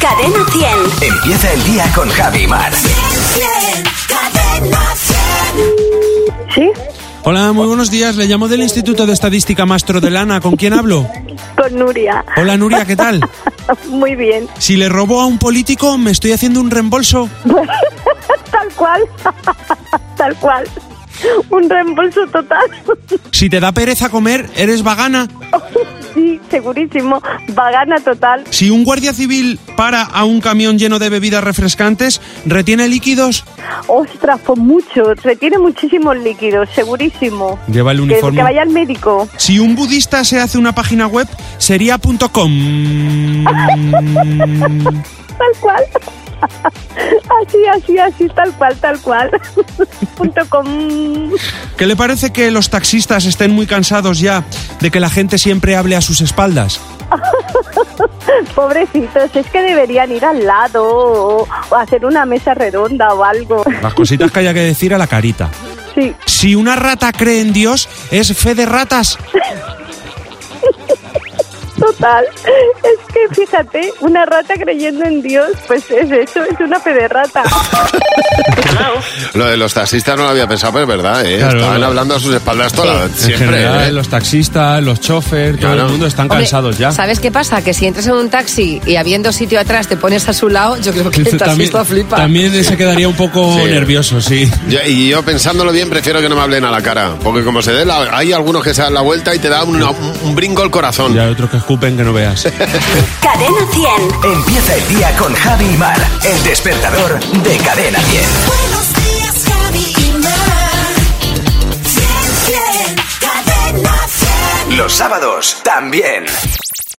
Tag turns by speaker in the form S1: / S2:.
S1: Cadena 100.
S2: Empieza el día con Javi Mar.
S1: Cadena 100.
S3: ¿Sí?
S4: Hola, muy buenos días. Le llamo del Instituto de Estadística Mastro de Lana. ¿Con quién hablo?
S3: Con Nuria.
S4: Hola, Nuria, ¿qué tal?
S3: Muy bien.
S4: Si le robo a un político, ¿me estoy haciendo un reembolso?
S3: Tal cual. Tal cual. Un reembolso total.
S4: Si te da pereza comer, ¿eres vagana?
S3: Sí, segurísimo. Vagana total.
S4: Si un guardia civil para a un camión lleno de bebidas refrescantes, ¿retiene líquidos?
S3: Ostras, pues mucho. Retiene muchísimos líquidos, segurísimo.
S4: Lleva el
S3: Que,
S4: uniforme.
S3: que vaya al médico.
S4: Si un budista se hace una página web, sería .com.
S3: Tal cual. Así, así, así, tal cual, tal cual. Punto com.
S4: ¿Qué le parece que los taxistas estén muy cansados ya de que la gente siempre hable a sus espaldas?
S3: Pobrecitos, es que deberían ir al lado o, o hacer una mesa redonda o algo.
S4: Las cositas que haya que decir a la carita.
S3: Sí,
S4: Si una rata cree en Dios, es fe de ratas.
S3: total. Es que fíjate, una rata creyendo en Dios, pues es eso, es una fe de rata.
S5: Lo de los taxistas no lo había pensado, pero es verdad, ¿eh?
S4: Claro.
S5: Estaban hablando a sus espaldas toda,
S4: En
S5: siempre.
S4: general,
S5: ¿eh?
S4: los taxistas, los choferes, todo
S5: Claro.
S4: el mundo están
S6: Hombre,
S4: cansados ya.
S6: ¿Sabes qué pasa? Que si entras en un taxi y habiendo sitio atrás te pones a su lado, yo creo que el
S4: también,
S6: taxista flipa.
S4: también se quedaría un poco
S5: Sí.
S4: nervioso, sí.
S5: Yo- y yo pensándolo bien, prefiero que no me hablen a la cara. Porque como se dé la, hay algunos que se dan la vuelta y te dan una- un, un brinco al corazón.
S4: Y hay otros que escupen que no veas.
S1: Cadena 100.
S2: Empieza el día con Javi Mar. El despertador de Cadena 10.
S1: Buenos días, Javi y Mar. 100, 100. Cadena 100.
S2: Los sábados también.